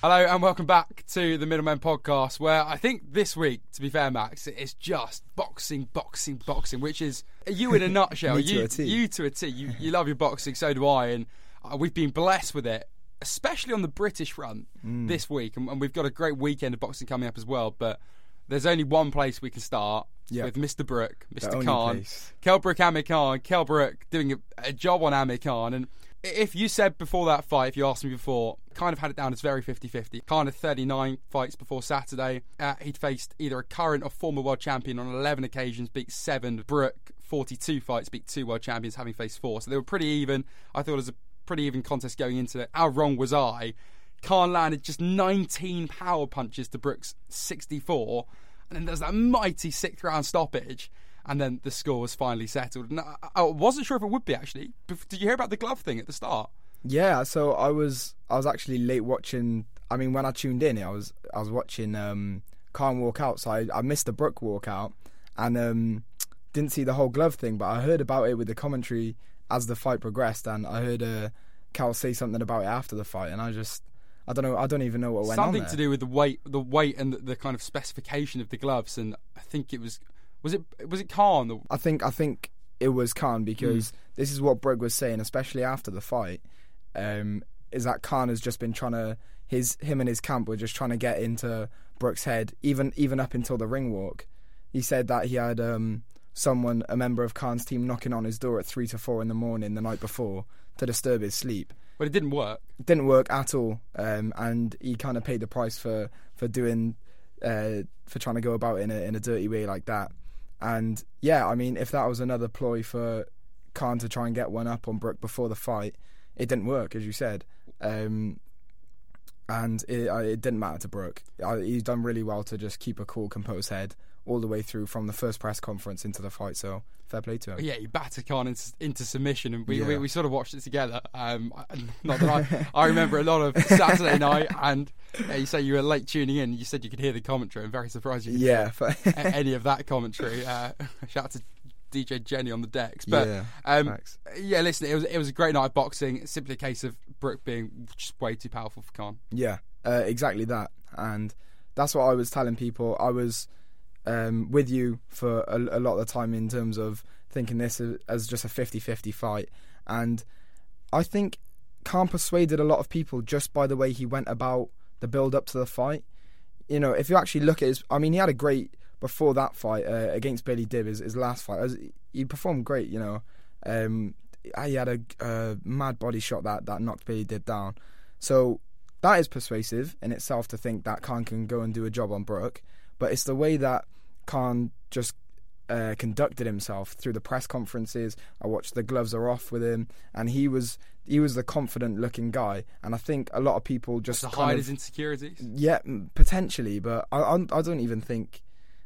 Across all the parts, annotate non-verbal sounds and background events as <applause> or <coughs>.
Hello and welcome back to the Middlemen podcast, where I think this week, to be fair, Max, it's just boxing, boxing, boxing, which is you in a <laughs> nutshell. Me to you, you to a T. You, you love your boxing, so do I, and uh, we've been blessed with it, especially on the British front Mm. this week, and, and we've got a great weekend of boxing coming up as well. But there's only one place we can start Yeah. with Mr. Brook, Mr. Khan, place. Kell Brook, Amir Khan, Kell Brook doing a, a job on Amir Khan, and if you said before that fight, if you asked me before, kind of had it down as very 50 50. Khan had 39 fights before Saturday. Uh, he'd faced either a current or former world champion on 11 occasions, beat seven. Brook, 42 fights, beat two world champions, having faced four. So they were pretty even. I thought it was a pretty even contest going into it. How wrong was I? Khan landed just 19 power punches to Brook's 64. And then there's that mighty sixth round stoppage. And then the score was finally settled. And I wasn't sure if it would be actually. Did you hear about the glove thing at the start? Yeah, so I was I was actually late watching. I mean, when I tuned in, I was I was watching um, Khan walk out, so I, I missed the Brook walk out, and um, didn't see the whole glove thing. But I heard about it with the commentary as the fight progressed, and I heard uh, Kell say something about it after the fight, and I just I don't know I don't even know what went Something on there. to do with the weight, the weight and the, the kind of specification of the gloves. And I think it was was it was it Khan? I think I think it was Khan because this is what Brook was saying, especially after the fight. Um, is that Khan has just been trying to his him and his camp were just trying to get into Brook's head, even even up until the ring walk. He said that he had um, someone, a member of Khan's team, knocking on his door at three to four in the morning the night before to disturb his sleep. but it didn't work. It didn't work at all, um, and he kind of paid the price for for doing uh, for trying to go about it in a in a dirty way like that. And yeah, I mean, if that was another ploy for Khan to try and get one up on Brook before the fight, it didn't work, as you said. Um, and it, it didn't matter to Brook. Uh, He's done really well to just keep a cool, composed head all the way through from the first press conference into the fight. So fair play to him. Yeah, he battered Khan into, into submission, and we, Yeah. we, we sort of watched it together. Um, I- <laughs> not that I, I remember a lot of Saturday <laughs> night, and uh, you say you were late tuning in. You said you could hear the commentary. I'm very surprised you could Yeah, hear any of that commentary. Uh, <laughs> shout out to DJ Jenny on the decks, but Yeah, um, yeah, listen, it was it was a great night of boxing. It's simply a case of Brook being just way too powerful for Khan. Yeah, uh, exactly that. And that's what I was telling people. I was um, with you for a, a lot of the time in terms of thinking this as, as just a 50 50 fight. And I think Khan persuaded a lot of people just by the way he went about the build up to the fight. You know, if you actually look at his, I mean, he had a great before that fight uh, against Billy Dibb, his, his last fight. As- He performed great, you know. Um, he had a, a mad body shot that that knocked Billy Dibb down. So that is persuasive in itself to think that Khan can go and do a job on Brook, but it's the way that Khan just uh, conducted himself through the press conferences. I watched the gloves are off with him, and he was he was the confident looking guy. And I think a lot of people just To hide his insecurities. yeah, potentially, but I, I I don't even think,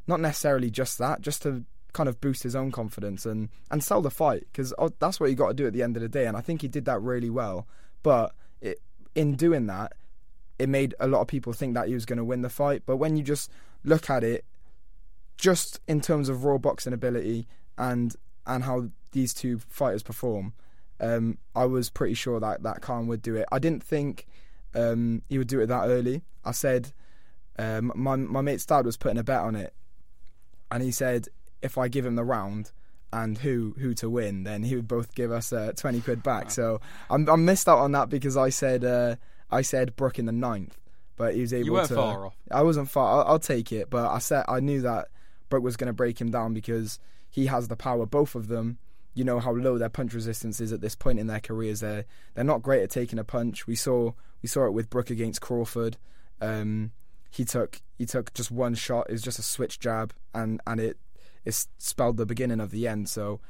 not necessarily just that, just to kind of boost his own confidence and and sell the fight because that's what you got to do at the end of the day. And I think he did that really well. But it, in doing that, it made a lot of people think that he was going to win the fight. But when you just look at it, just in terms of raw boxing ability and and how these two fighters perform, um, I was pretty sure that that Khan would do it. I didn't think um, he would do it that early. I said um, my my mate's dad was putting a bet on it, and he said if I give him the round and who who to win, then he would both give us uh, twenty quid back. So I'm I missed out on that because I said uh, I said Brook in the ninth, but he was able You weren't to. far off. I wasn't far. I'll, I'll take it, but I said I knew that Brook was going to break him down because he has the power. Both of them, you know how low their punch resistance is at this point in their careers. They're they're not great at taking a punch. We saw we saw it with Brook against Crawford. Um, he took he took just one shot. It was just a switch jab, and and it it spelled the beginning of the end. So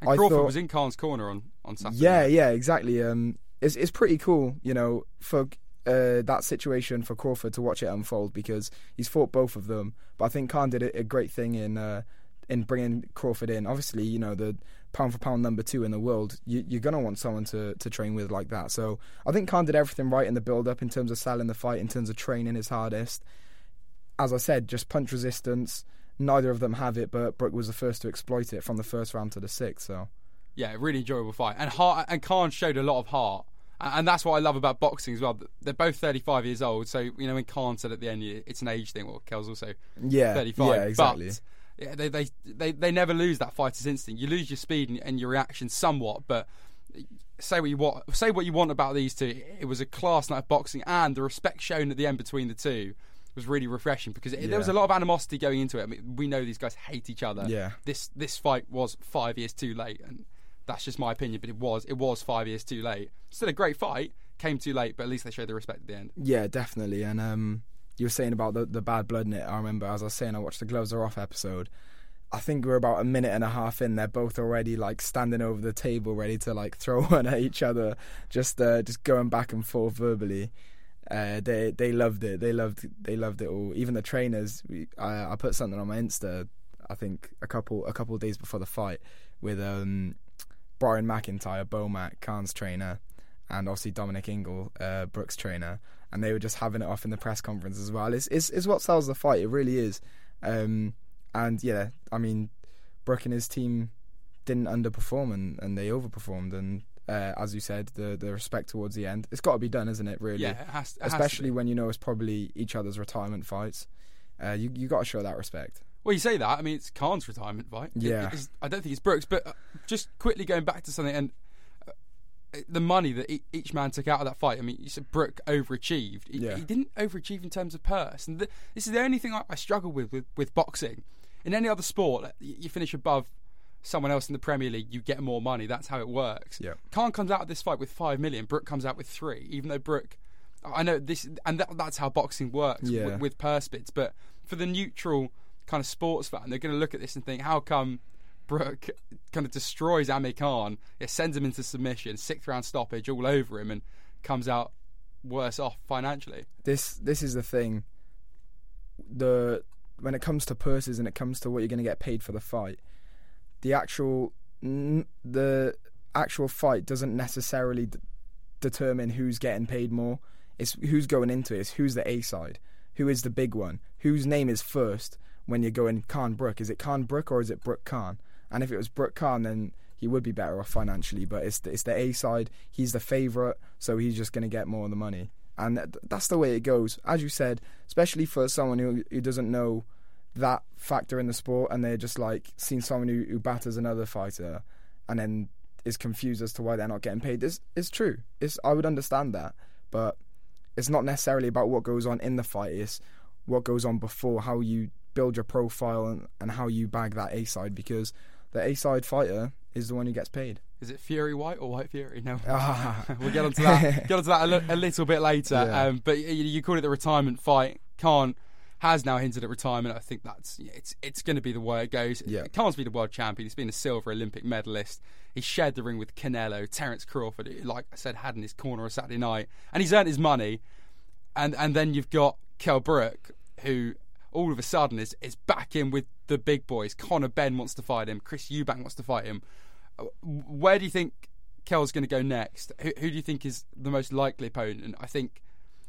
And I Crawford thought- was in Khan's corner on on Saturday. yeah, yeah, exactly. Um, it's it's pretty cool, you know, for uh, that situation for Crawford to watch it unfold because he's fought both of them. But I think Khan did a, a great thing in uh, in bringing Crawford in. Obviously, you know the pound for pound number two in the world. You, you're gonna want someone to to train with like that. So I think Khan did everything right in the build up in terms of selling the fight, in terms of training his hardest. As I said, just punch resistance. Neither of them have it, but Brook was the first to exploit it from the first round to the sixth. So yeah, really enjoyable fight. And heart, and Khan showed a lot of heart And that's what I love about boxing as well. They're both 35 years old, so you know when Khan said at the end it's an age thing. Well, Kell's also Yeah, 35. yeah, exactly. But yeah, they, they they they never lose that fighter's instinct. You lose your speed and, and your reaction somewhat, but say what you want. Say what you want about these two. It was a class night of boxing, and the respect shown at the end between the two was really refreshing because it, there was a lot of animosity going into it. I mean, we know these guys hate each other. Yeah. This this fight was five years too late, and that's just my opinion. But it was it was five years too late. Still a great fight. Came too late, but at least they showed the respect at the end. Yeah, definitely. And um, you were saying about the the bad blood in it. I remember as I was saying, I watched the gloves are off episode. I think we're about a minute and a half in. They're both already like standing over the table, ready to like <laughs> throw one at each other, just uh, just going back and forth verbally. Uh, they they loved it. They loved they loved it all. Even the trainers. We, I, I put something on my Insta. I think a couple a couple of days before the fight with um, Brian McIntyre, Bomac, Khan's trainer, and obviously Dominic Ingle, uh, Brook's trainer, and they were just having it off in the press conference as well. It's it's, it's what sells the fight. It really is. Um, and yeah, I mean, Brook and his team didn't underperform and, and they overperformed. And uh, as you said, the the respect towards the end, it's got to be done, isn't it? Really, Yeah, it has, it has to especially be. when you know it's probably each other's retirement fights. Uh, you you got to show that respect. Well, you say that. I mean, it's Khan's retirement fight. Yeah. it's- I don't think it's Brook's. But uh, just quickly going back to something and the money that e- each man took out of that fight. I mean, you said Brook overachieved. He, Yeah. he didn't overachieve in terms of purse, and th- this is the only thing I, I struggle with, with with boxing. In any other sport, like, you you finish above someone else in the Premier League, you get more money. That's how it works. Yeah. Khan comes out of this fight with five million. Brook comes out with three, even though Brook. I know this, and that, that's how boxing works Yeah. with, with purse bids. But for the neutral kind of sports fan, they're going to look at this and think, how come Brook kind of destroys Amir Khan, it sends him into submission, sixth round stoppage all over him, and comes out worse off financially? this this is the thing. The when it comes to purses and it comes to what you're going to get paid for the fight, the actual the actual fight doesn't necessarily d- determine who's getting paid more. It's who's going into it. It's who's the A side, who is the big one, whose name is first when you're going Khan Brook. Is it Khan Brook or is it Brook Khan? And if it was Brook Khan, then he would be better off financially. But it's the, it's the A side. He's the favourite, so he's just going to get more of the money. And th- that's the way it goes. As you said, especially for someone who, who doesn't know that factor in the sport and they're just like seeing someone who, who batters another fighter and then is confused as to why they're not getting paid. It's, it's true. It's, I would understand that. But it's not necessarily about what goes on in the fight. It's what goes on before, how you build your profile and, and how you bag that A side because the A side fighter is the one who gets paid. Is it Fury Whyte or Whyte Fury? No. Ah. <laughs> we'll get onto that. <laughs> Get onto that a, li- a little bit later. Yeah. Um, but you, you called it the retirement fight. Khan has now hinted at retirement. I think that's it's it's going to be the way it goes. Yeah. Khan's been a world champion. He's been a silver Olympic medalist. He shared the ring with Canelo, Terence Crawford, who, like I said, had in his corner on Saturday night, and he's earned his money. And and then you've got Kell Brook, who all of a sudden is is back in with the big boys. Conor Benn wants to fight him. Chris Eubank wants to fight him. Uh, Where do you think Kell's going to go next? Who, who do you think is the most likely opponent? I think,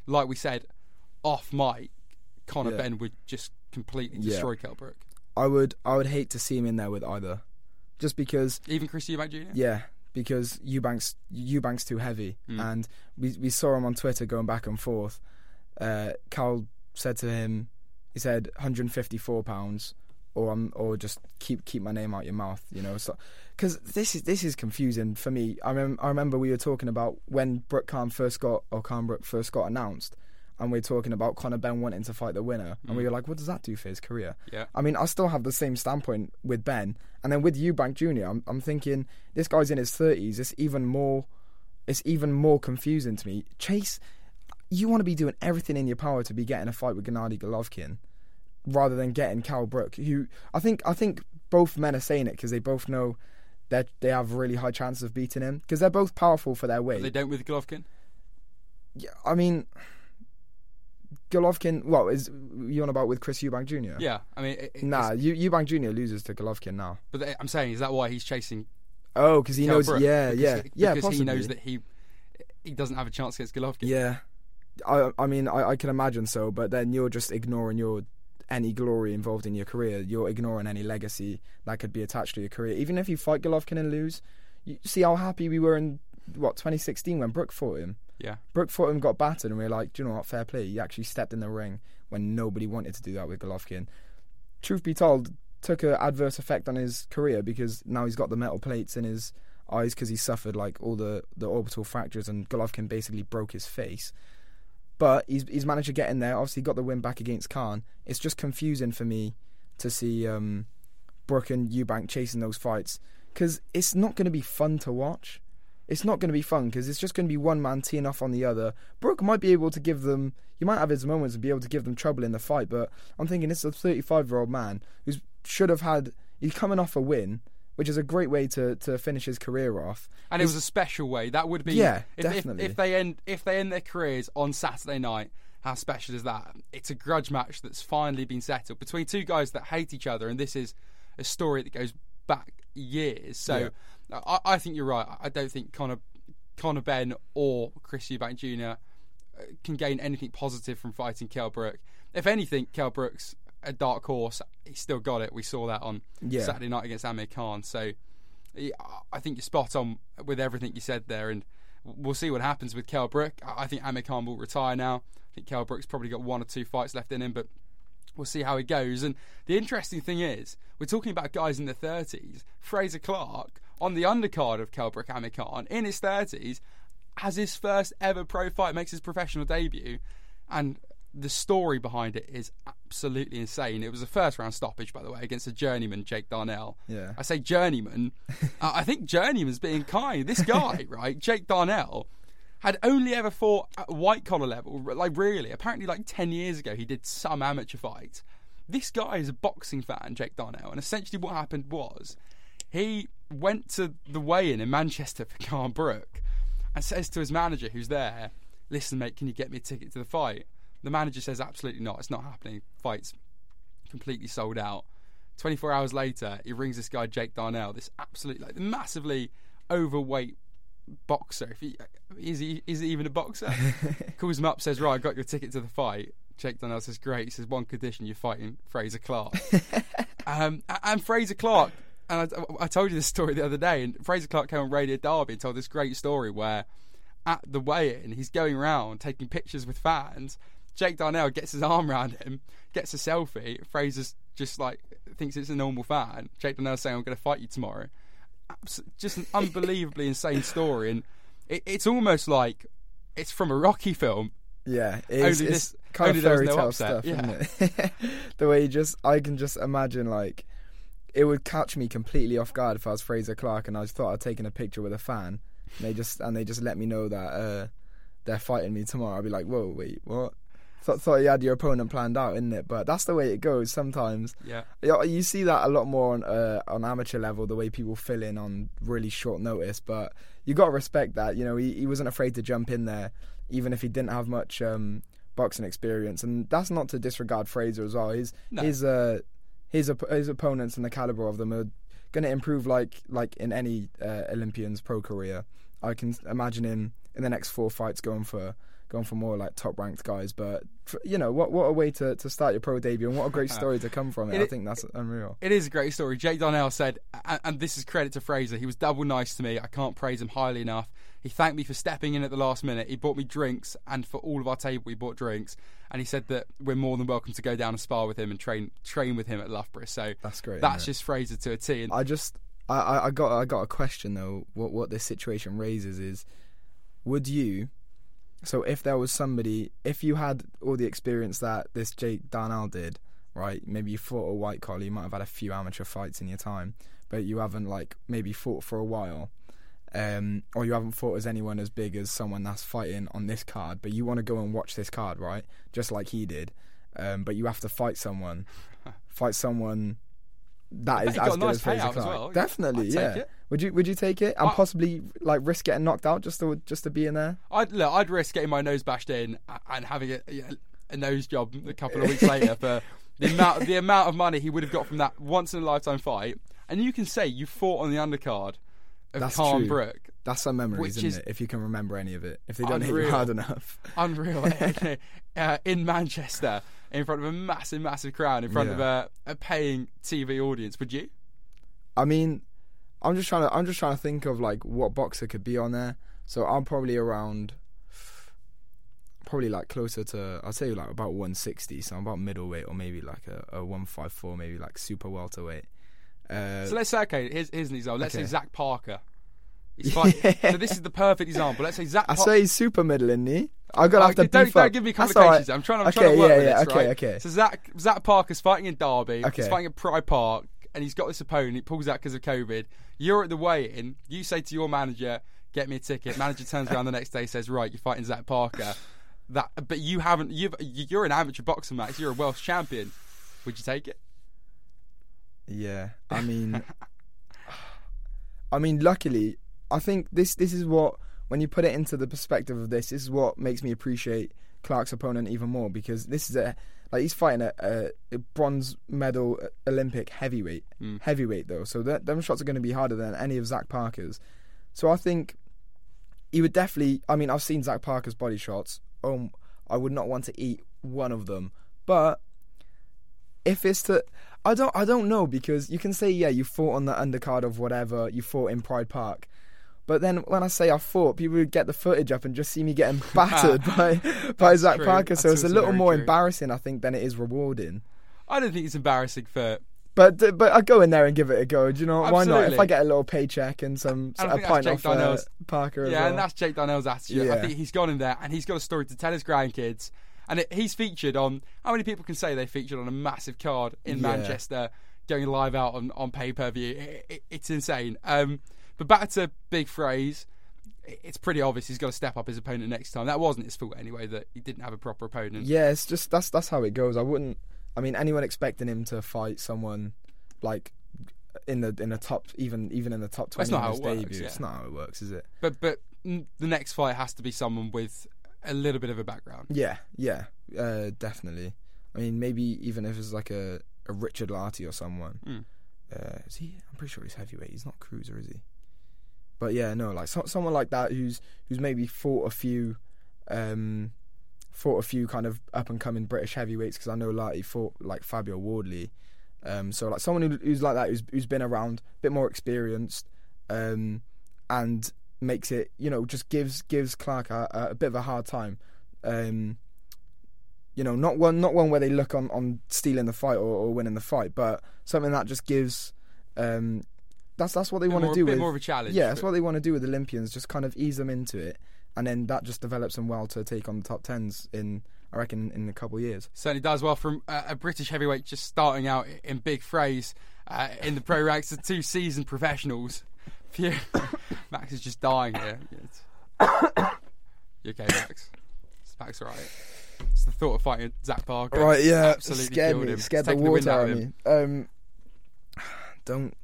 like we said, off mic, Conor Yeah. Benn would just completely Yeah. destroy Kell Brook. I would I would hate to see him in there with either, just because Even Chris Eubank Jr. yeah, because Eubank's Eubank's too heavy, Mm. and we we saw him on Twitter going back and forth. Uh, Kell said to him, he said 154 pounds, or um, or just keep keep my name out your mouth, you know. So because this is this is confusing for me. I rem- I remember we were talking about when Brook Khan first got or Khan Brook first got announced. And we are talking about Conor Benn wanting to fight the winner, and we were like, "What does that do for his career?" Yeah. I mean, I still have the same standpoint with Benn, and then with Eubank Jr., I'm, I'm thinking this guy's in his thirties. It's even more, it's even more confusing to me. Chase, you want to be doing everything in your power to be getting a fight with Gennady Golovkin, rather than getting Kell Brook, who I think I think both men are saying it because they both know that they have really high chances of beating him because they're both powerful for their weight. They don't with Golovkin. yeah, I mean. Golovkin, what is you on about with Chris Eubank Jr.? Yeah, I mean, it, Nah, Eu- Eubank Jr. loses to Golovkin now. but they- I'm saying, is that why he's chasing Oh, because he Kell knows. Brook? Yeah, Because yeah, he, yeah. Because he knows that he he doesn't have a chance against Golovkin. Yeah, I, I mean, I, I can imagine so. But then you're just ignoring your any glory involved in your career. You're ignoring any legacy that could be attached to your career. Even if you fight Golovkin and lose, you see how happy we were in what 2016 when Brook fought him. Yeah. Brook fought him, got battered, and we are like, do you know what? Fair play. He actually stepped in the ring when nobody wanted to do that with Golovkin. Truth be told, took an adverse effect on his career because now he's got the metal plates in his eyes because he suffered like all the, the orbital fractures and Golovkin basically broke his face. But he's he's managed to get in there. Obviously, got the win back against Khan. It's just confusing for me to see um, Brook and Eubank chasing those fights because it's not going to be fun to watch. It's not going to be fun because it's just going to be one man teeing off on the other. Brook might be able to give them. You might have his moments and be able to give them trouble in the fight, but I'm thinking it's a 35 year old man who should have had. He's coming off a win which is a great way to, to finish his career off. And it was a special way. That would be yeah, if, definitely. If, if, they end if they end their careers on Saturday night, how special is that? It's a grudge match that's finally been settled between two guys that hate each other, and this is a story that goes back years. So yeah. I, I, think you're right. I don't think Conor Conor Benn or Chris Eubank Jr. Uh, can gain anything positive from fighting Kell Brook. If anything, Kell Brook's a dark horse. He still got it. We saw that on yeah. Saturday night against Amir Khan. So I think you're spot on with everything you said there, and we'll see what happens with Kell Brook. I think Amir Khan will retire now. I think Kell Brook's probably got one or two fights left in him, but we'll see how he goes. And the interesting thing is, we're talking about guys in their 30s. Frazer Clarke, on the undercard of Kell Brook Amir Khan in his 30s has his first ever pro fight, makes his professional debut, and the story behind it is absolutely insane. It was a first round stoppage, by the way, against a journeyman, Jake Darnell. Yeah. I say journeyman. <laughs> uh, I think journeyman's being kind. This guy, <laughs> right, Jake Darnell, had only ever fought at white collar level. Like, really, apparently, like 10 years ago, he did some amateur fights. This guy is a boxing fan, Jake Darnell, and essentially what happened was he went to the weigh in in Manchester for Khan Brook and says to his manager who's there, Listen, mate, can you get me a ticket to the fight? The manager says absolutely not. It's not happening. Fight's completely sold out. 24 hours later, he rings this guy Jake Darnell, this absolutely like massively overweight boxer. If he is he is he even a boxer? <laughs> Calls him up, says, "Right, I got your ticket to the fight." Jake Darnell says, "Great." He says, "One condition: you're fighting Frazer Clarke. <laughs> um, and Frazer Clarke and I, I, told you this story the other day. And Frazer Clarke came on Radio Derby and told this great story where at the weigh-in he's going around taking pictures with fans Jake Darnell gets his arm around him, gets a selfie. Frazer's just like thinks it's a normal fan. Jake Darnell saying, "I'm going to fight you tomorrow." Just an unbelievably insane story, and it, it's almost like it's from a Rocky film. Yeah, it's, it's this, kind of fairy tale no stuff, yeah. isn't it? <laughs> the way you just, I can just imagine like it would catch me completely off guard if I was Frazer Clarke and I thought I'd taken a picture with a fan. And they just and they just let me know that uh, they're fighting me tomorrow. I'd be like, whoa, wait, what? Thought, thought you had your opponent planned out, isn't it? But that's the way it goes sometimes. Yeah. You see that a lot more on uh, on amateur level, the way people fill in on really short notice. But you got to respect that. You know, he, he wasn't afraid to jump in there, even if he didn't have much um, boxing experience. And that's not to disregard Frazer as well. His no. his uh, his his opponents and the caliber of them are going to improve like like in any uh, Olympian's pro career. I can imagine him in the next four fights going for going for more like top ranked guys. But you know, what what a way to, to start your pro debut, and what a great <laughs> story to come from it. it I think that's unreal. It is a great story. Jake Darnell said, and, and this is credit to Frazer. He was double nice to me. I can't praise him highly enough. He thanked me for stepping in at the last minute. He bought me drinks, and for all of our table, we bought drinks. And he said that we're more than welcome to go down and spar with him and train train with him at Loughborough. So that's great. That's just Frazer to a T. And I just I, I got I got a question though. What what this situation raises is, would you so if there was somebody, if you had all the experience that this Jake Darnell did, right? Maybe you fought a white collar, you might have had a few amateur fights in your time, but you haven't like maybe fought for a while. Um, or you haven't fought as anyone as big as someone that's fighting on this card, but you want to go and watch this card, right? Just like he did. Um, but you have to fight someone, <laughs> fight someone that is as good nice as Clarke. Well. Definitely, yeah. Would you would you take it and I, possibly like risk getting knocked out just to just to be in there? I'd look, I'd risk getting my nose bashed in and having a, a nose job a couple of weeks <laughs> later for the amount the amount of money he would have got from that once in a lifetime fight. And you can say you fought on the undercard of That's Khan true. Brook. That's some memories, isn't it? If you can remember any of it, if they don't unreal. hit you hard enough. Unreal. <laughs> <laughs> uh, in Manchester, in front of a massive, massive crowd, in front yeah. of a, a paying TV audience, would you? I mean, I'm just trying to I'm just trying to think of like what boxer could be on there. So I'm probably around, probably like closer to I'd say like about 160. So I'm about middleweight or maybe like a, a 154, maybe like super welterweight. Uh, So let's say, okay, here's, here's an example. Let's Okay. say Zach Parker. <laughs> So this is the perfect example. Let's say Zach I Parker. say he's super middle, isn't he? I'm gonna have to don't, don't give me all right. complications. I'm trying. I'm okay, trying to work yeah, with yeah, this, okay, right? okay. So Zach Zach Parker's fighting in Derby. Okay. He's fighting at Pride Park, and he's got this opponent. He pulls out because of COVID. You're at the weigh-in. You say to your manager, "Get me a ticket." Manager turns around the next day, says, "Right, you're fighting Zach Parker." That, but you haven't. You've. You're an amateur boxer, Max. You're a Welsh champion. Would you take it? Yeah, I mean, <laughs> I mean, luckily, I think this this is what when you put it into the perspective of this, this is what makes me appreciate Clarke's opponent even more because this is a like he's fighting a, a, bronze medal Olympic heavyweight, Mm. heavyweight though, so that them shots are going to be harder than any of Zach Parker's. So I think he would definitely. I mean, I've seen Zach Parker's body shots. Um, I would not want to eat one of them, but if it's to I don't I don't know because you can say yeah you fought on the undercard of whatever you fought in Pride Park but then when I say I fought people would get the footage up and just see me getting <laughs> battered by <laughs> by Zach true. Parker so That's it's a little more true. embarrassing I think than it is rewarding I don't think it's embarrassing for. but but I go in there and give it a go do you know what? why not if I get a little paycheck and some I a pint off uh, Parker Yeah, well. and that's Jake Darnell's attitude. I think he's gone in there and he's got a story to tell his grandkids. And it, he's featured on. How many people can say they featured on a massive card in Yeah. Manchester, going live out on, on pay per view? It, it, it's insane. Um, but back to Big Fraze. It's pretty obvious he's got to step up his opponent next time. That wasn't his fault anyway that he didn't have a proper opponent. Yeah, it's just that's that's how it goes. I wouldn't. I mean, anyone expecting him to fight someone like in the in the top, even even in the top That's twenty how his it works, debut. yeah. It's not how it works, is it? But but the next fight has to be someone with a little bit of a background. Yeah, yeah, uh, definitely. I mean, maybe even if it's like a, a Richard Lartey or someone. Mm. Uh, is he? I'm pretty sure he's heavyweight. He's not cruiser, is he? But yeah, no, like so, someone like that who's who's maybe fought a few, um, fought a few kind of up and coming British heavyweights because I know like he fought like Fabio Wardley. Um, so like someone who, who's like that, who's who's been around, a bit more experienced, um, and makes it, you know, just gives gives Clarke a, a, bit of a hard time. Um, you know, not one not one where they look on, on stealing the fight or, or winning the fight, but something that just gives. Um, that's that's what they want to do bit with more of a challenge. yeah, that's what they want to do with Olympians. Just kind of ease them into it, and then that just develops them well to take on the top tens in I reckon in a couple of years. certainly does well from uh, a British heavyweight just starting out in big Fraze uh, in the pro ranks of two seasoned professionals. <laughs> Phew. <coughs> Max is just dying here. <coughs> You okay, Max? Max all right? It's the thought of fighting Zach Parker. Right, yeah, absolutely scared me, scared the taken the wind water out of me. Um, don't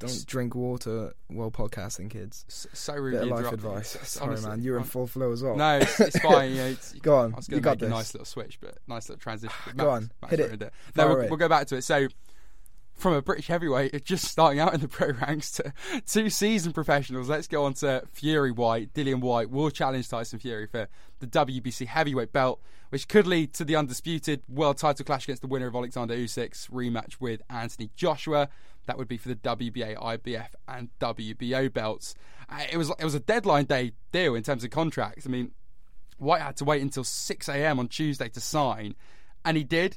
don't drink water while podcasting, kids. S- So Bit rudely of life advice. Sorry, honestly- man, you're in full flow as well. No, it's, it's <laughs> fine. You know, it's, Go on, I was you going to got make a this. nice little switch, but nice little transition. But Go on, Max hit it. ruined No, we'll, we'll go back to it. So, from a British heavyweight, just starting out in the <laughs> pro ranks to two seasoned professionals, let's go on to Fury Whyte. Dillian Whyte will challenge Tyson Fury for the WBC heavyweight belt, which could lead to the undisputed world title clash against the winner of Alexander Usyk's rematch with Anthony Joshua. That would be for the WBA, IBF, and WBO belts. Uh, it was it was a deadline day deal in terms of contracts. I mean, Whyte had to wait until 6 a.m. on Tuesday to sign, and he did,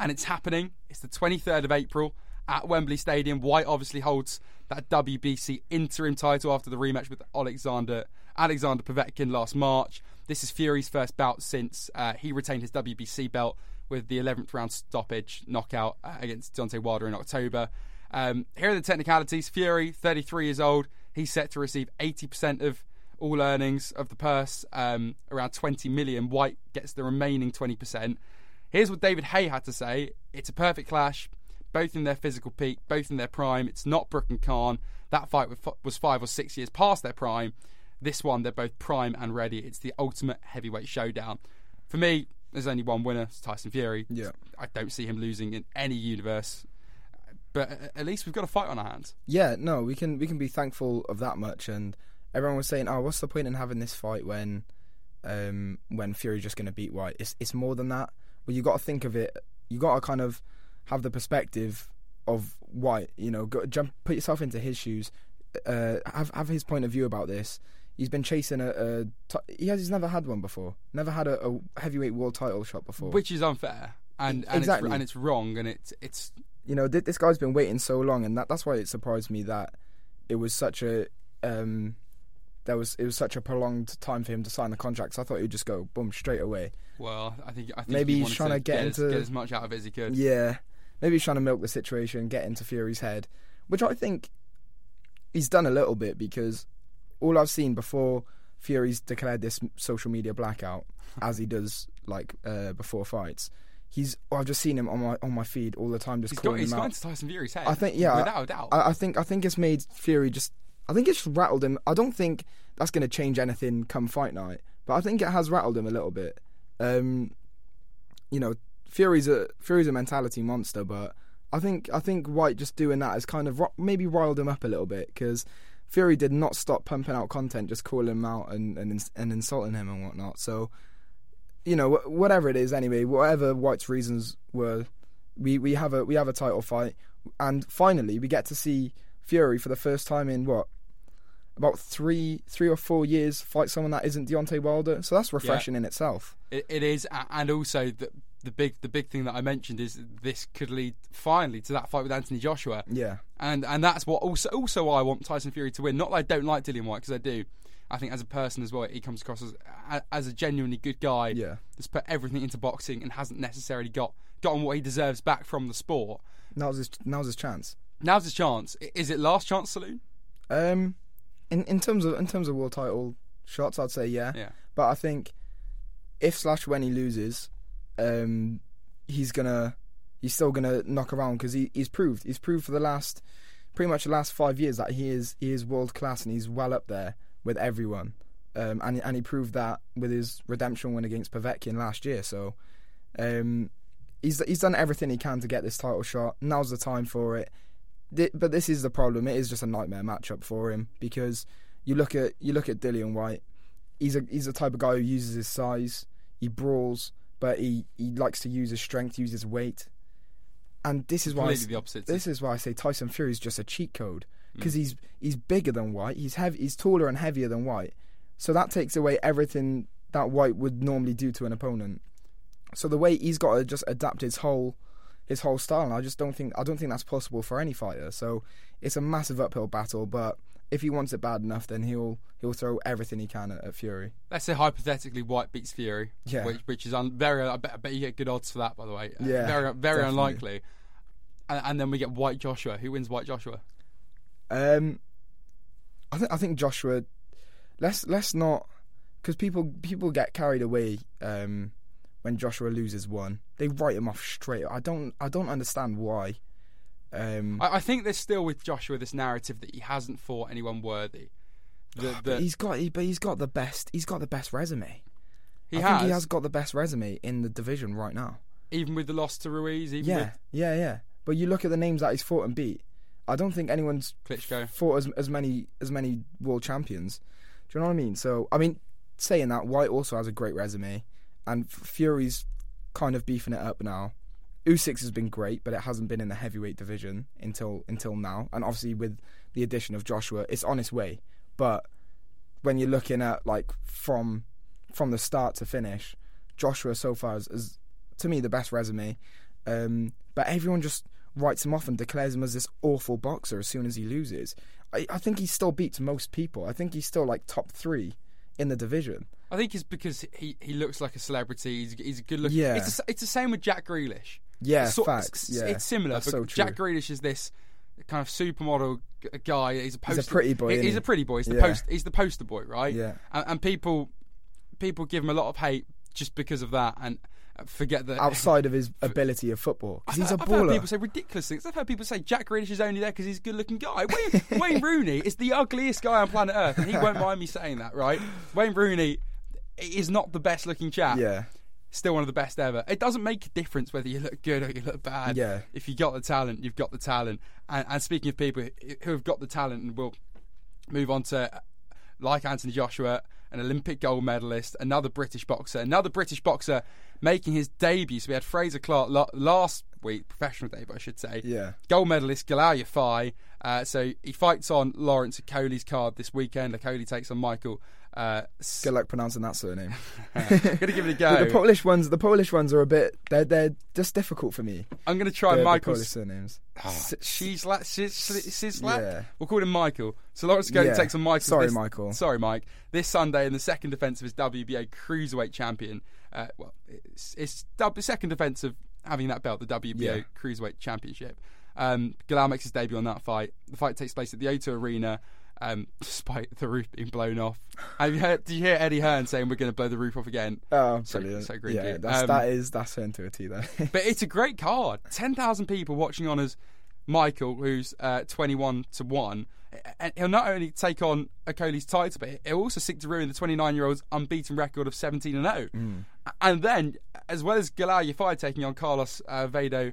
and it's happening. It's the 23rd of April at Wembley Stadium. Whyte obviously holds that WBC interim title after the rematch with Alexander Alexander Povetkin last March. This is Fury's first bout since uh, he retained his WBC belt with the 11th round stoppage knockout uh, against Deontay Wilder in October. Um, here are the technicalities. Fury, 33 years old, he's set to receive 80% of all earnings of the purse, um, around 20 million. Whyte gets the remaining 20%. Here's what David Haye had to say It's a perfect clash, both in their physical peak, both in their prime. It's not Brook and Khan. That fight was five or six years past their prime. This one, they're both prime and ready. It's the ultimate heavyweight showdown. For me, there's only one winner, it's Tyson Fury. Yeah. I don't see him losing in any universe. But at least we've got a fight on our hands. Yeah, no, we can we can be thankful of that much. And everyone was saying, "Oh, what's the point in having this fight when, um, when Fury's just going to beat Whyte?" It's it's more than that. But you got to think of it. You got to kind of have the perspective of Whyte. You know, go, jump, put yourself into his shoes. Uh, have have his point of view about this. He's been chasing a. a t- he has. He's never had one before. Never had a, a heavyweight world title shot before. which is unfair and and, Exactly. it's, and it's wrong and it's it's you know, th- this guy's been waiting so long, and that that's why it surprised me that it was such a um, there was it was such a prolonged time for him to sign the contract. So I thought he would just go boom straight away. well I think I think Maybe he he's trying to get as, into- get as much out of it as he could. Yeah, maybe he's trying to milk the situation, get into Fury's head, which I think he's done a little bit because all I've seen before Fury's declared this social media blackout, as he does like uh, before fights. He's I've just seen him on my on my feed all the time, just He's, got, calling he's him out. to Tyson Fury's head. I think yeah, without a doubt. I, I think I think it's made Fury just. I think it's rattled him. I don't think that's going to change anything come fight night, but I think it has rattled him a little bit. Um, you know, Fury's a Fury's a mentality monster, but I think I think Whyte just doing that has kind of maybe riled him up a little bit because Fury did not stop pumping out content, just calling him out and and, and insulting him and whatnot. So, you know, whatever it is, anyway, whatever Whyte's reasons were, we, we have a we have a title fight, and finally we get to see Fury for the first time in what about three three or four years fight someone that isn't Deontay Wilder. So that's refreshing in itself. It, it is, and also the the big the big thing that I mentioned is this could lead finally to that fight with Anthony Joshua, Yeah, and and that's what also also I want Tyson Fury to win. Not that I don't like Dillian Whyte because I do. I think as a person as well, he comes across as a- as a genuinely good guy. yeah. That's put everything into boxing and hasn't necessarily got gotten what he deserves back from the sport. Now's his now's his chance. Now's his chance. Is it last chance saloon? Um, in in terms of in terms of world title shots, I'd say yeah. Yeah. But I think if slash when he loses, um, he's gonna he's still gonna knock around because he, he's proved he's proved for the last pretty much the last five years that he is he is world class and he's well up there with everyone. Um, and and he proved that with his redemption win against Povetkin last year. So, um, he's he's done everything he can to get this title shot. Now's the time for it. But this is the problem. It is just a nightmare matchup for him because you look at you look at Dillian Whyte. He's a he's the type of guy who uses his size. He brawls, but he, he likes to use his strength, use his weight. And this is why I the opposite. this is why I say Tyson Fury is just a cheat code Mm. because he's he's bigger than Whyte. He's heavy. He's taller and heavier than Whyte. So that takes away everything that Whyte would normally do to an opponent. So the way he's got to just adapt his whole his whole style, and I just don't think I don't think that's possible for any fighter. So it's a massive uphill battle. But if he wants it bad enough, then he'll he'll throw everything he can at, at Fury. Let's say hypothetically, Whyte beats Fury, Yeah. which which is un- very. I bet, I bet you get good odds for that. By the way, Yeah, very very definitely. unlikely. And, and then we get Whyte Joshua. Who wins Whyte Joshua? Um, I think I think Joshua. Let's let's not because people people get carried away um, when Joshua loses one. They write him off straight. I don't I don't understand why. Um, I, I think there's still with Joshua this narrative that he hasn't fought anyone worthy. The, but the, he's got he, but he's got the best he's got the best resume. he I has, think he has got the best resume in the division right now. even with the loss to Ruiz, even Yeah, yeah, yeah. But you look at the names that he's fought and beat. I don't think anyone's Klitschko. fought as as many as many world champions. Do you know what I mean? So I mean, saying that, Whyte also has a great resume, and Fury's kind of beefing it up now. Usyk has been great, but it hasn't been in the heavyweight division until until now. And obviously, with the addition of Joshua, it's on its way. But when you're looking at like from from the start to finish, Joshua so far is, is to me the best resume. Um, but everyone just writes him off and declares him as this awful boxer as soon as he loses. I, I think he still beats most people. I think he's still like top three in the division. I think it's because he, he looks like a celebrity. He's, he's a good looking. Yeah. It's, the- it's the same with Jack Grealish. Yeah, It's sort- facts. It's, yeah, it's similar. That's but so true. Jack Grealish is this kind of supermodel g- guy. He's a poster. pretty boy, he- he's he? a pretty boy. He's the Yeah. post. He's the poster boy, right? Yeah. And, and people people give him a lot of hate just because of that, and forget that Outside of his <laughs> ability of football, because he's a I've heard baller. people say ridiculous things. I've heard people say Jack Grealish is only there because he's a good-looking guy. Wayne, <laughs> Wayne Rooney is the ugliest guy on planet Earth, and he won't mind me saying that, right? Wayne Rooney is not the best-looking chap. yeah, Still one of the best ever. It doesn't make a difference whether you look good or you look bad. Yeah. If you got the talent, you've got the talent. And, and speaking of people who have got the talent, and we'll move on to like Anthony Joshua an Olympic gold medalist, another British boxer, another British boxer making his debut. So we had Frazer Clarke la- last week, professional debut, I should say. Yeah. Gold medalist Galal Yafai. Uh, so he fights on Lawrence Okolie's card this weekend. Okolie takes on Michael. Uh, s- Good luck pronouncing that surname. <laughs> gonna give it a go. the, the Polish ones, the Polish ones are a bit. They're they're just difficult for me. I'm gonna try The, the Michael's. Polish surnames. S- She's like Sislak. Yeah. We'll call him Michael. So Lawrence Okolie Yeah. takes on Michael. Sorry, this, Michael. Sorry, Mike. This Sunday in the second defence of his WBA cruiserweight champion. Uh, well, it's, it's dub- second defence of having that belt, the WBA Yeah. cruiserweight championship. Um, Galal makes his debut on that fight. The fight takes place at the O2 Arena. Um, <laughs> despite the roof being blown off, have you heard? Did you hear Eddie Hearn saying we're going to blow the roof off again? Oh, So- brilliant. so great, yeah, that's, Um, that is that's her to a T though. <laughs> But it's a great card. 10,000 people watching on as Michael, who's uh, 21 to 1. And he'll not only take on Okolie's title, but he'll also seek to ruin the 29 year old's unbeaten record of 17 and 0. Mm. And then, as well as Galal Yafai taking on Carlos uh, Vado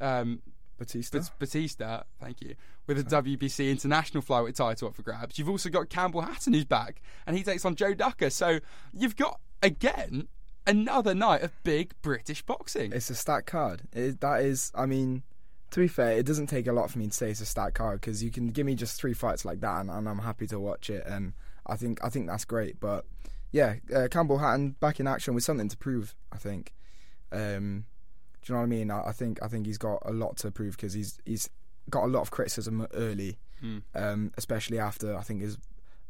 um, Bautista. Bat- Bautista, thank you, with a WBC international flyweight title up for grabs, you've also got Campbell Hatton who's back, and he takes on Joe Ducker. So you've got, again, another night of big British boxing. It's a stat card. It, that is, I mean, to be fair, it doesn't take a lot for me to say it's a stat card because you can give me just three fights like that, and, and I'm happy to watch it. And I think I think that's great. But yeah, uh, Campbell Hatton back in action with something to prove. I think. Um, do you know what I mean? I, I think I think he's got a lot to prove because he's he's got a lot of criticism early, Mm. um, especially after I think is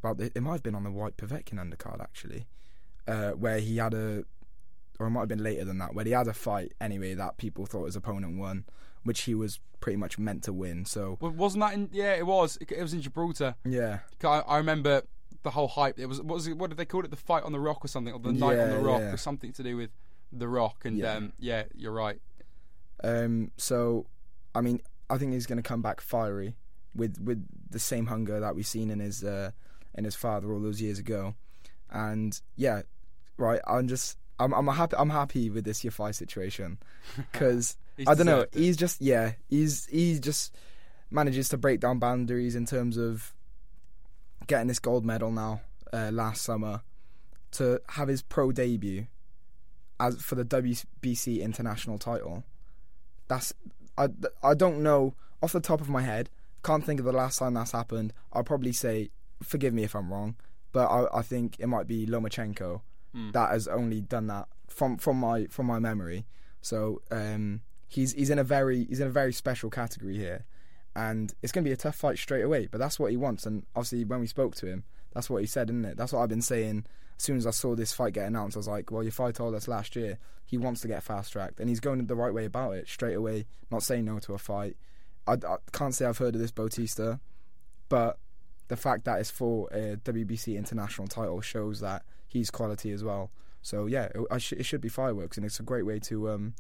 about the, it might have been on the Whyte Povetkin undercard actually, uh, where he had a or it might have been later than that, where he had a fight anyway that people thought his opponent won, which he was pretty much meant to win. So Well, wasn't that in? Yeah, it was. It, it was in Gibraltar. yeah, I, I remember the whole hype. It was what was it? What did they call it? The fight on the rock or something, or the night on the rock, yeah. or something to do with the rock. And Yeah. um, yeah, you're right. um, so I mean I think he's going to come back fiery with with the same hunger that we've seen in his uh, in his father all those years ago, and yeah, right. I'm just I'm I'm happy I'm happy with this Yafai situation <laughs> because I don't know. it. He's just yeah. He's he just manages to break down boundaries in terms of getting this gold medal now uh, last summer to have his pro debut as for the WBC international title. That's I I don't know off the top of my head. Can't think of the last time that's happened. I'll probably say forgive me if I'm wrong, but I, I think it might be Lomachenko Hmm. that has only done that from from my from my memory. So um, he's he's in a very he's in a very special category here, and it's going to be a tough fight straight away. But that's what he wants, and obviously when we spoke to him, that's what he said, isn't it? That's what I've been saying. As soon as I saw this fight get announced, I was like, "Well, your fight told us last year he wants to get fast tracked, and he's going the right way about it straight away, not saying no to a fight." I, I can't say I've heard of this Bautista, but the fact that it's for a WBC international title shows that he's quality as well. So yeah, it, sh- it should be fireworks, and it's a great way to um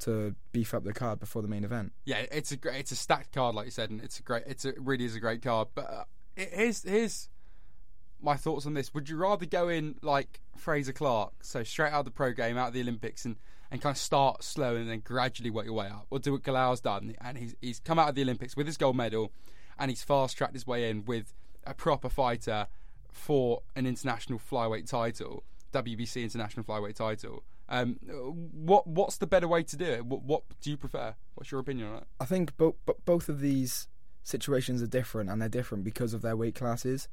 to beef up the card before the main event. Yeah, it's a great, it's a stacked card, like you said, and it's a great, it's a, it really is a great card. But uh, here's here's my thoughts on this. Would you rather go in like Frazer Clarke, so straight out of the pro game, out of the Olympics, and, and kind of start slow and then gradually work your way up, or do what Galal's done, and he's he's come out of the Olympics with his gold medal, and he's fast tracked his way in with a proper fighter for an international flyweight title, WBC international flyweight title. Um, what what's the better way to do it? What, what do you prefer? What's your opinion on it? I think bo- bo- both of these situations are different, and they're different because of their weight classes.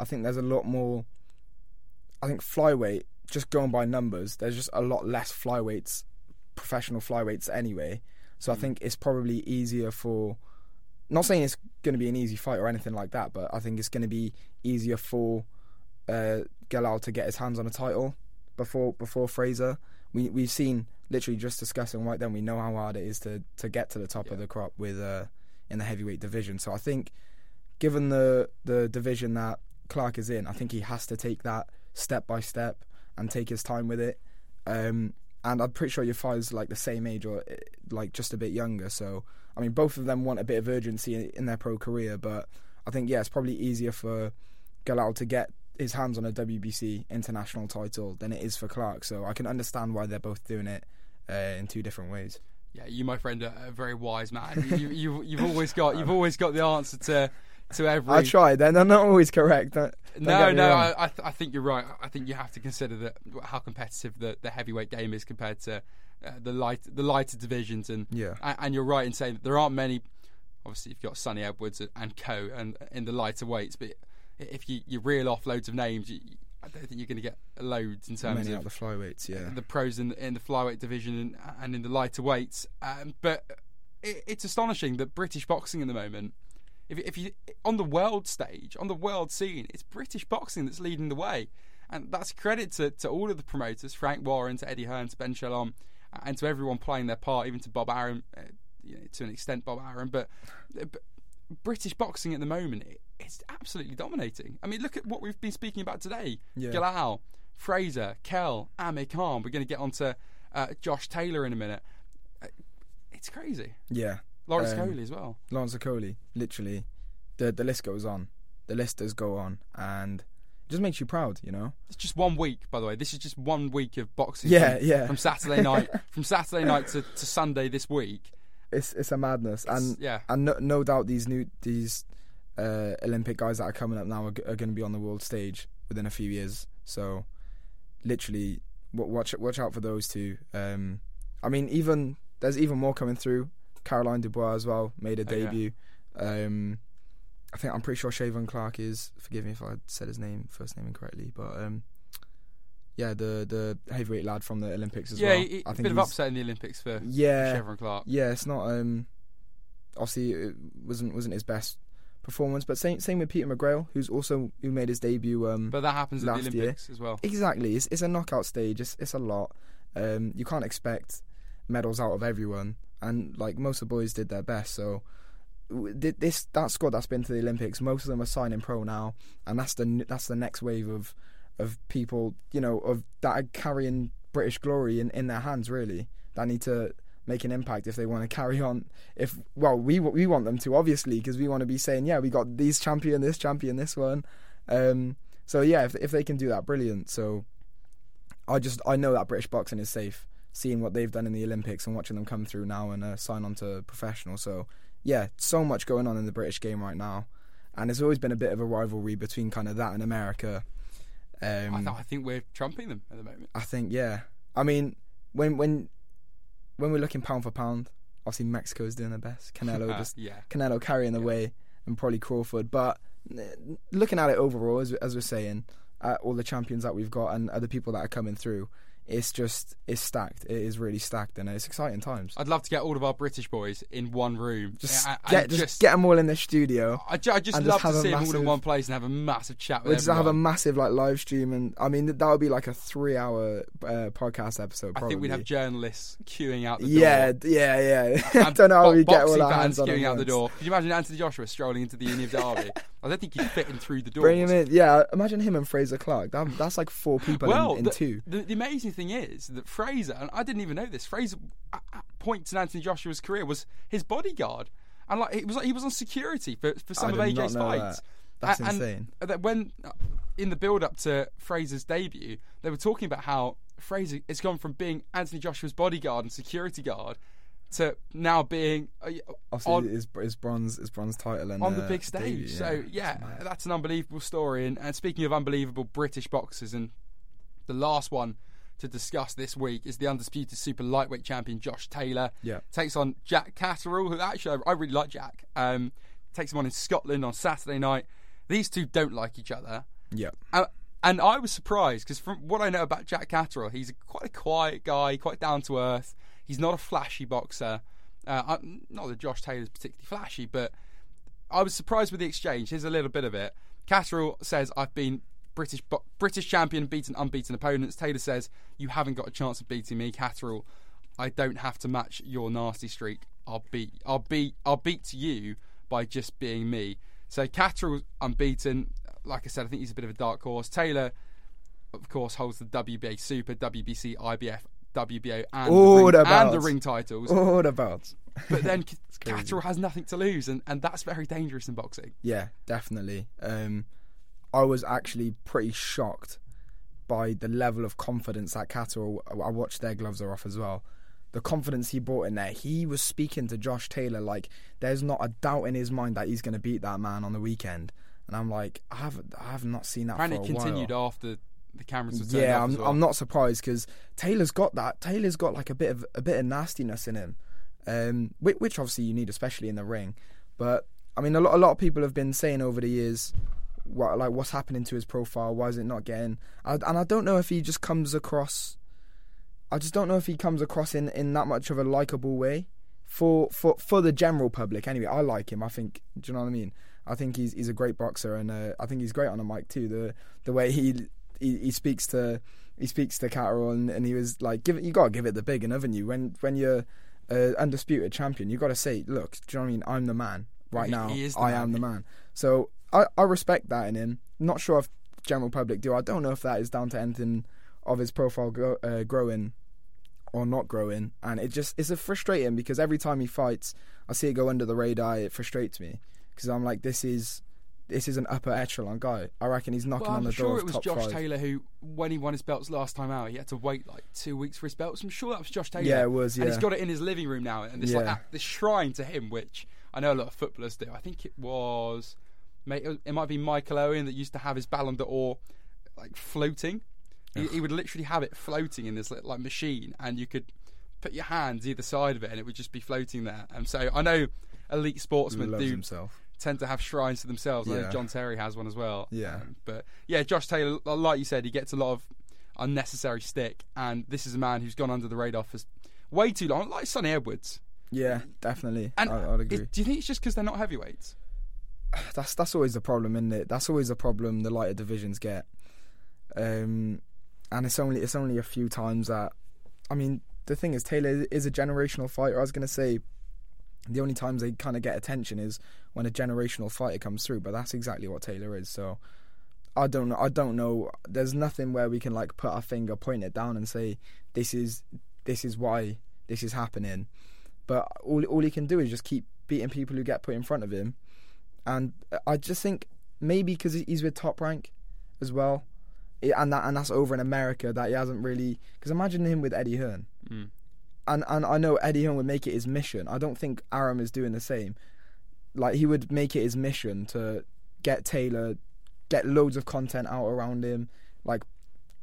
I think there's a lot more. I think flyweight, just going by numbers, there's just a lot less flyweights, professional flyweights anyway. So I think it's probably easier for. Not saying it's going to be an easy fight or anything like that, but I think it's going to be easier for uh, Galal to get his hands on a title before before Frazer. We we've seen literally just discussing right then. We know how hard it is to to get to the top of the crop with uh, in the heavyweight division. So I think, given the the division that Clarke is in, I think he has to take that step by step and take his time with it. Um, and I'm pretty sure your father's like the same age or eh, like just a bit younger. So I mean, both of them want a bit of urgency in their pro career, but I think yeah, it's probably easier for Galal to get his hands on a WBC international title than it is for Clarke. So I can understand why they're both doing it uh, in two different ways. Yeah, you, my friend, are a very wise man. <laughs> you, you, you've always got you've always got the answer to to every. I try. They're they're not always correct. Don't, don't no, no, wrong. I, I, th- I think you're right. I think you have to consider that how competitive the, the heavyweight game is compared to uh, the light the lighter divisions, and Yeah. and, and you're right in saying that there aren't many. Obviously, you've got Sunny Edwards and, and Co. and in the lighter weights, but if you, you reel off loads of names, you, I don't think you're going to get loads in terms Many of the flyweights. Yeah. the pros in, in the flyweight division and, and in the lighter weights. Um, but it, it's astonishing that British boxing in the moment, if, if you on the world stage, on the world scene, it's British boxing that's leading the way, and that's credit to, to all of the promoters, Frank Warren, to Eddie Hearn, to Ben Shalom, and to everyone playing their part, even to Bob Arum, uh, you know, to an extent, Bob Arum, but. but British boxing at the moment, it, it's absolutely dominating. I mean, look at what we've been speaking about today. Yeah. Galal, Frazer, Kell, Amir Khan. We're going to get onto uh, Josh Taylor in a minute. Uh, it's crazy. Yeah. Lawrence Um, Okoli as well. Lawrence Okoli, literally, the the list goes on. The list does go on, and it just makes you proud, you know. It's just one week, by the way. This is just one week of boxing. Yeah, from, yeah. From Saturday <laughs> night, from Saturday night to, to Sunday this week. It's it's a madness, and yeah. and no, no doubt these new these uh, Olympic guys that are coming up now are, g- are going to be on the world stage within a few years. So, literally, watch watch out for those two. Um, I mean, even there's even more coming through. Caroline Dubois as well made a Oh, yeah. debut. Um, I think I'm pretty sure Cheavon Clarke is. Forgive me if I said his name first name incorrectly, but um, yeah, the the heavyweight lad from the Olympics as yeah, well. I a think A bit of upset in the Olympics for Yeah, Cheavon Clarke. yeah, it's not. Um, obviously, it wasn't wasn't his best performance. But same same with Peter McGrail, who's also who made his debut. Um, But that happens at the Last year. As well. exactly, it's it's a knockout stage. It's it's a lot. Um, you can't expect medals out of everyone, and like most of the boys did their best. So this that squad that's been to the Olympics, most of them are signing pro now, and that's the that's the next wave of of people, you know, of that are carrying British glory in, in their hands. Really, that need to make an impact if they want to carry on. If well, we we want them to obviously because we want to be saying, yeah, we got these champion, this champion, this one. Um, so yeah, if if they can do that, brilliant. So I just I know that British boxing is safe. Seeing what they've done in the Olympics and watching them come through now and uh, sign on to professional. So yeah, so much going on in the British game right now, and there's always been a bit of a rivalry between kind of that and America. Um, I, th- I think we're trumping them at the moment. I think yeah. I mean, when when when we're looking pound for pound, obviously Mexico's doing the best. <laughs> Canelo just yeah. Canelo carrying the Yeah. way, and probably Crawford. But uh, looking at it overall, as as we're saying, at all the champions that we've got and other people that are coming through, it's just it's stacked. It is really stacked, and it's exciting times. I'd love to get all of our British boys in one room. Just Yeah, and get just, get them all in the studio. I, ju- I just love just to see them all in one place and have a massive chat with We'll just have a massive like live stream, and I mean that would be like a three-hour uh, podcast episode. Probably. I think we'd have journalists queuing out the yeah, door. d- yeah, yeah. <laughs> I <laughs> don't know how we get all our hands on queuing out the door. Could you imagine Anthony Joshua strolling into the Uni of Derby? I don't think he'd fit in through the door. Bring him in. Yeah, imagine him and Frazer Clarke. That, that's like four people Well, in, in the, two. The, the amazing thing is that Frazer, and I didn't even know this. Frazer, at, at points in Anthony Joshua's career, was his bodyguard, and like it was like he was on security for, for some I of AJ's fights. that. That's and insane. that when uh, in the build up to Frazer's debut, they were talking about how Frazer has gone from being Anthony Joshua's bodyguard and security guard to now being uh, on, his, his bronze his bronze title and on the uh, big stage. debut, so yeah, it's mad. that's an unbelievable story. And, and speaking of unbelievable British boxers, and the last one to discuss this week is the undisputed super lightweight champion Josh Taylor. Yeah. takes on Jack Catterall, who actually I, really like Jack. Um, takes him on in Scotland on Saturday night. These two don't like each other. yeah, Uh, and I was surprised because from what I know about Jack Catterall, he's a, quite a quiet guy, quite down to earth. He's not a flashy boxer. Uh, I, not that Josh Taylor's particularly flashy, but I was surprised with the exchange. Here's a little bit of it. Catterall says, "I've been British bo- British champion, beaten unbeaten opponents." Taylor says, "You haven't got a chance of beating me, Catterall. I don't have to match your nasty streak. I'll beat. I'll beat. I'll beat you by just being me." So Catterall unbeaten. Like I said, I think he's a bit of a dark horse. Taylor, of course, holds the WBA Super, WBC, IBF, WBO, and, All the, ring, the and the belts. ring titles. all about. But then. <laughs> Catterall has nothing to lose, and, and that's very dangerous in boxing. Yeah, definitely. Um, I was actually pretty shocked by the level of confidence that Catterall. I watched their gloves are off as well. the confidence he brought in there. He was speaking to Josh Taylor like there's not a doubt in his mind that he's going to beat that man on the weekend. And I'm like, I have I have not seen that. And it continued while. after the cameras were turned Yeah, off I'm well. I'm not surprised because Taylor's got that. Taylor's got like a bit of a bit of nastiness in him, um, which, which obviously you need, especially in the ring. But I mean, a lot a lot of people have been saying over the years, what like what's happening to his profile? Why is it not getting? I, and I don't know if he just comes across. I just don't know if he comes across in, in that much of a likable way for for for the general public. Anyway, I like him. I think. Do you know what I mean? I think he's he's a great boxer, and uh, I think he's great on a mic too. The the way he he, he speaks to he speaks to Catterall, and, and he was like, "Give it, you got to give it the big and haven't you? When when you're uh, undisputed champion, you got to say, look, do you know what I mean? I'm the man right He- now. he is the I man. am the man. So I I respect that in him. Not sure if general public do. I don't know if that is down to anything of his profile go, uh, growing or not growing, and it just it's a frustrating because every time he fights, I see it go under the radar. It frustrates me because I'm like, this is this is an upper echelon guy. I reckon he's knocking Well, on the sure door. I'm sure it was Josh five. Taylor who, when he won his belts last time out, he had to wait like two weeks for his belts. I'm sure that was Josh Taylor. Yeah, it was, And he's yeah. got it in his living room now, and this like Yeah. that- this shrine to him, which I know a lot of footballers do. I think it was, it might be Michael Owen that used to have his Ballon d'Or like floating. He, he would literally have it floating in this like machine, and you could put your hands either side of it, and it would just be floating there. And so I know elite sportsmen loves do himself. tend to have shrines to themselves. I know John Terry has one as well. Yeah. Um, but yeah, Josh Taylor, like you said, he gets a lot of unnecessary stick, and this is a man who's gone under the radar for way too long, like Sunny Edwards. Yeah, definitely. And I, I'd agree. is- do you think it's just because they're not heavyweights? <sighs> that's that's always the problem, isn't it? That's always the problem the lighter divisions get. Um, and it's only it's only a few times that, I mean, the thing is Taylor is a generational fighter. I was gonna say, the only times they kind of get attention is when a generational fighter comes through, but that's exactly what Taylor is. So, I don't know. I don't know. There's nothing where we can like put our finger, point it down, and say this is this is why this is happening. But all all he can do is just keep beating people who get put in front of him and I just think maybe because he's with Top Rank as well, and that and that's over in America that he hasn't really. Because imagine him with Eddie Hearn, Mm. and and I know Eddie Hearn would make it his mission. I don't think Arum is doing the same. Like he would make it his mission to get Taylor, get loads of content out around him, like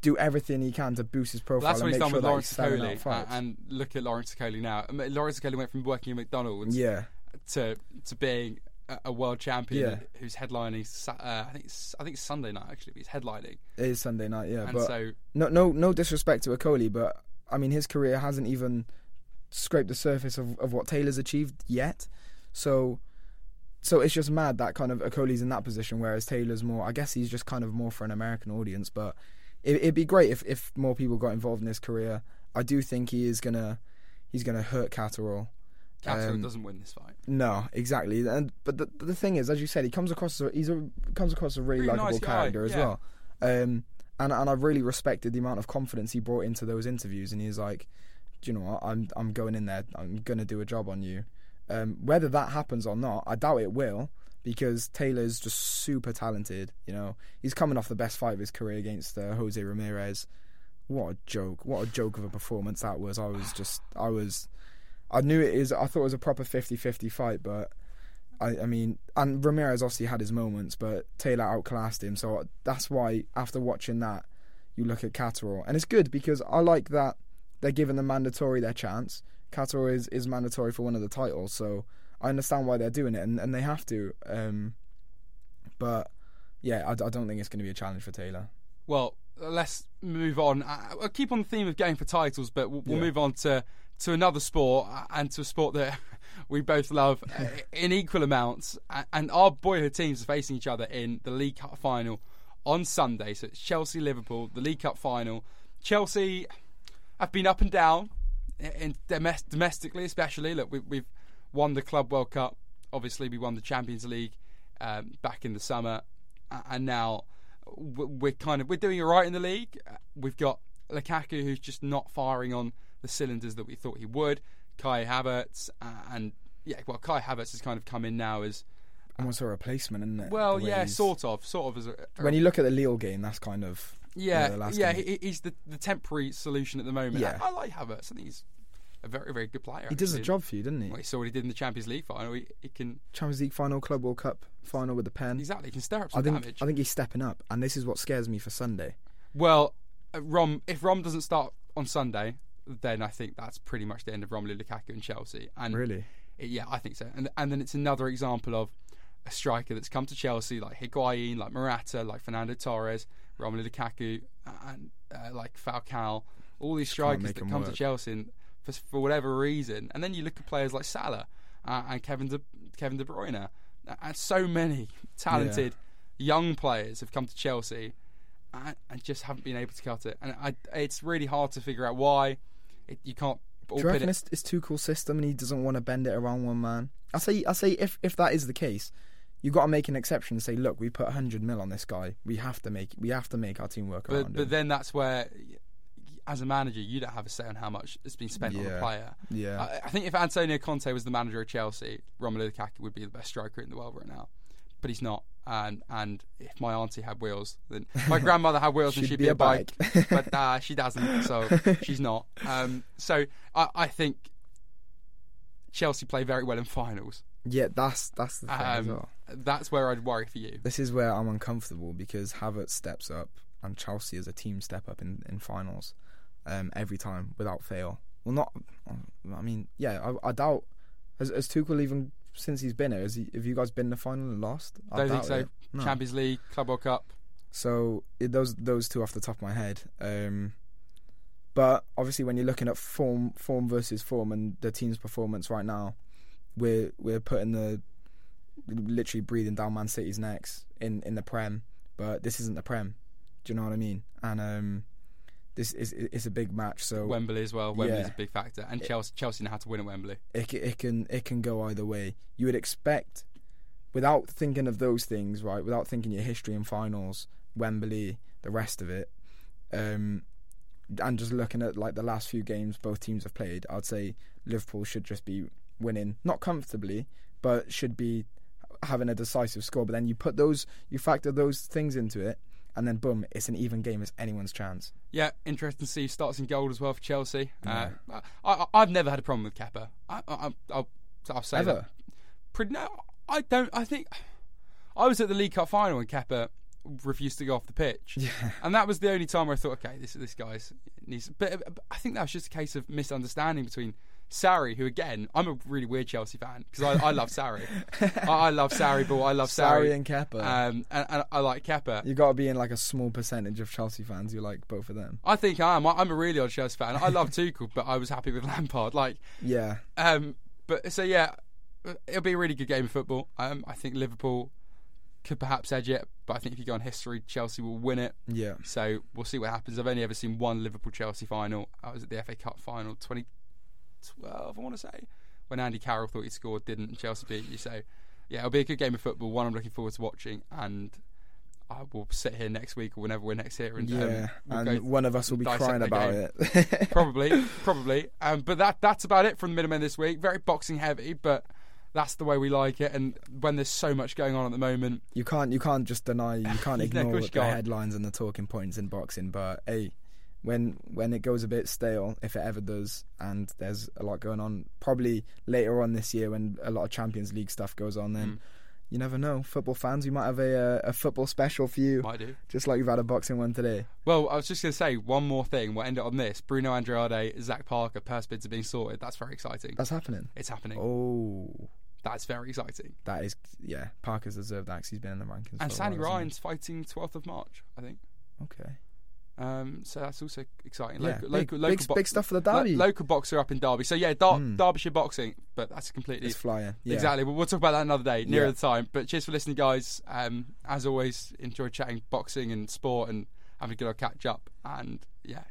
do everything he can to boost his profile. That's what and he's make done sure with Lawrence Okoli, and look at Lawrence Okoli now. I mean, Lawrence Okoli went from working at McDonald's yeah, to to being a, world champion Yeah. who's headlining. Uh, I think it's, I think Sunday night actually. But he's headlining, it is Sunday night. Yeah, and but so no, no, no disrespect to Okoli, but I mean his career hasn't even scraped the surface of, of what Taylor's achieved yet. So, so it's just mad that kind of Okoli's in that position, whereas Taylor's more. I guess he's just kind of more for an American audience, but it, it'd be great if if more people got involved in his career. I do think he is gonna he's gonna hurt Catterall. Castro Um, doesn't win this fight. No, exactly. And but the but the thing is, as you said, he comes across as a, he's a comes across a really, Really likable nice character as yeah. well. Um, and and I really respected the amount of confidence he brought into those interviews. And he's like, do you know what? I'm I'm going in there. I'm gonna do a job on you. Um, whether that happens or not, I doubt it will because Taylor's just super talented. You know, he's coming off the best fight of his career against uh, Jose Ramirez. What a joke! What a joke of a performance that was. I was just, I was, I knew it is. I thought it was a proper 50-50 fight, but I, I mean, and Ramirez obviously had his moments, but Taylor outclassed him. So that's why after watching that, you look at Catterall, and it's good because I like that they're giving the mandatory their chance. Catterall is, is mandatory for one of the titles, so I understand why they're doing it, and, and they have to. Um, but yeah, I, I don't think it's going to be a challenge for Taylor. Well, let's move on. Uh, I'll keep on the theme of going for titles, but we'll, we'll Yeah. move on to to another sport uh, and to a sport that <laughs> we both love uh, <laughs> in equal amounts. And our boyhood teams are facing each other in the League Cup final on Sunday. So it's Chelsea Liverpool, the League Cup final. Chelsea have been up and down, in domest- domestically especially. Look, we, we've won the Club World Cup. Obviously, we won the Champions League um, back in the summer, and now we're kind of we're doing all right in the league. Uh, We've got Lukaku, who's just not firing on the cylinders that we thought he would. Kai Havertz, uh, and yeah, well, Kai Havertz has kind of come in now as Almost a replacement, isn't it? well, yeah, he's- sort of, sort of as a, a When you look at the Lille game, that's kind of yeah, the last yeah, he, he's the, the temporary solution at the moment. Yeah. I, I like Havertz. I think he's a very very good player. He does a job for you, doesn't he? Well, he saw what he did in the Champions League final. He, he can Champions League final, Club World Cup final with the pen. exactly he can stir up I think damage. I think he's stepping up, and this is what scares me for Sunday. Well, uh, Rom, if Rom doesn't start on Sunday, then I think that's pretty much the end of Romelu Lukaku and Chelsea. And Really? it- yeah, I think so. And and then it's another example of a striker that's come to Chelsea like Higuain, like Morata, like Fernando Torres, Romelu Lukaku, and uh, like Falcao. All these strikers that come to. Chelsea and for, for whatever reason, and then you look at players like Salah uh, and Kevin De, Kevin De Bruyne, uh, and so many talented young players have come to Chelsea and, and just haven't been able to cut it. And I, it's really hard to figure out why it, you can't. Do you reckon it- it's, it's Tuchel's system, and he doesn't want to bend it around one man? I say, I say, if if that is the case, you've got to make an exception and say, look, we put hundred mil on this guy. We have to make we have to make our team work But, around but him. then that's where, as a manager, you don't have a say on how much has been spent on the player. Yeah. I, I think if Antonio Conte was the manager of Chelsea, Romelu Lukaku would be the best striker in the world right now. But he's not. And and if my auntie had wheels, then <laughs> my grandmother had wheels and She'd she'd be be, a bike. bike. but uh, <laughs> she doesn't, so <laughs> she's not. Um, so I, I think Chelsea play very well in finals. yeah, that's that's the thing as Um, well. That's where I'd worry for you. This is where I'm uncomfortable because Havertz steps up and Chelsea as a team step up in, in finals um, every time without fail. Well, not. I mean, yeah, I, I doubt. Has, has Tuchel even since he's been here? Has he, have you guys been in the final and lost? I Don't think so. No. Champions League, Club World Cup. So it, those those two off the top of my head. Um, but obviously, when you're looking at form form versus form and the team's performance right now, we're we're putting the literally breathing down Man City's necks in in the Prem. But this isn't the Prem. Do you know what I mean? And um, this is it's a big match. So Wembley as well. Wembley's Yeah. a big factor, and Chelsea Chelsea know how to win at Wembley. it it can it can go either way. You would expect, without thinking of those things, right? Without thinking your history and finals, Wembley, the rest of it, um, and just looking at like the last few games both teams have played, I'd say Liverpool should just be winning, not comfortably, but should be having a decisive score. But then you put those, you factor those things into it, and then boom, it's an even game. It's anyone's chance. Yeah, interesting to see starts in goal as well for Chelsea. Yeah. Uh, I, I've never had a problem with Kepa. I, I, I'll, I'll say Ever? that. Pretty, no, I don't. I think I was at the League Cup final and Kepa refused to go off the pitch, Yeah. and that was the only time where I thought, okay, this this guy's needs. But, but I think that was just a case of misunderstanding between. Sarri, who again, I'm a really weird Chelsea fan because I, I love Sarri. <laughs> I, I love Sarri, but I love Sarri Sarri, and Kepa. um, and, and I like Kepa. you got to be in like a small percentage of Chelsea fans who like both of them. I think I am. I- I'm a really odd Chelsea fan. I love Tuchel, but I was happy with Lampard. Like, Yeah, um, but so yeah, it'll be a really good game of football. Um, I think Liverpool could perhaps edge it, but I think if you go on history, Chelsea will win it. yeah. So we'll see what happens. I've only ever seen one Liverpool Chelsea final. I was at the FA Cup final 2012, I want to say, when Andy Carroll thought he scored, didn't, Chelsea beat you. So yeah, it'll be a good game of football. One I'm looking forward to watching, and I will sit here next week or whenever we're next here, and um, Yeah, we'll and one of us will be crying about game. it. <laughs> probably, probably. Um, but that that's about it from the Middlemen this week. Very boxing heavy, but that's the way we like it. And when there's so much going on at the moment, you can't you can't just deny you can't <laughs> ignore the can't. headlines and the talking points in boxing. But hey, when when it goes a bit stale, if it ever does, and there's a lot going on, probably later on this year when a lot of Champions League stuff goes on, then. Mm. You never know. Football fans, we might have a uh, a football special for you, might do. just like we've had a boxing one today. Well, I was just going to say one more thing. We'll end it on this. Bruno Andrade, Zach Parker, purse bids are being sorted. That's very exciting. That's happening. It's happening. Oh, That's very exciting. that is yeah. Parker's deserved that 'cause he's been in the rankings. And Sandy Ryan's fighting 12th of March, I think. Okay. Um, so that's also exciting. Yeah, Local, big, local, big, bo- big stuff for the lo- derby. local boxer up in Derby. So yeah, Dar- Mm. Derbyshire boxing, but that's completely it's flying. Yeah. Exactly. Well, we'll talk about that another day, nearer Yeah. the time. But cheers for listening, guys. Um, as always, enjoy chatting boxing and sport and having a good old catch up. And yeah,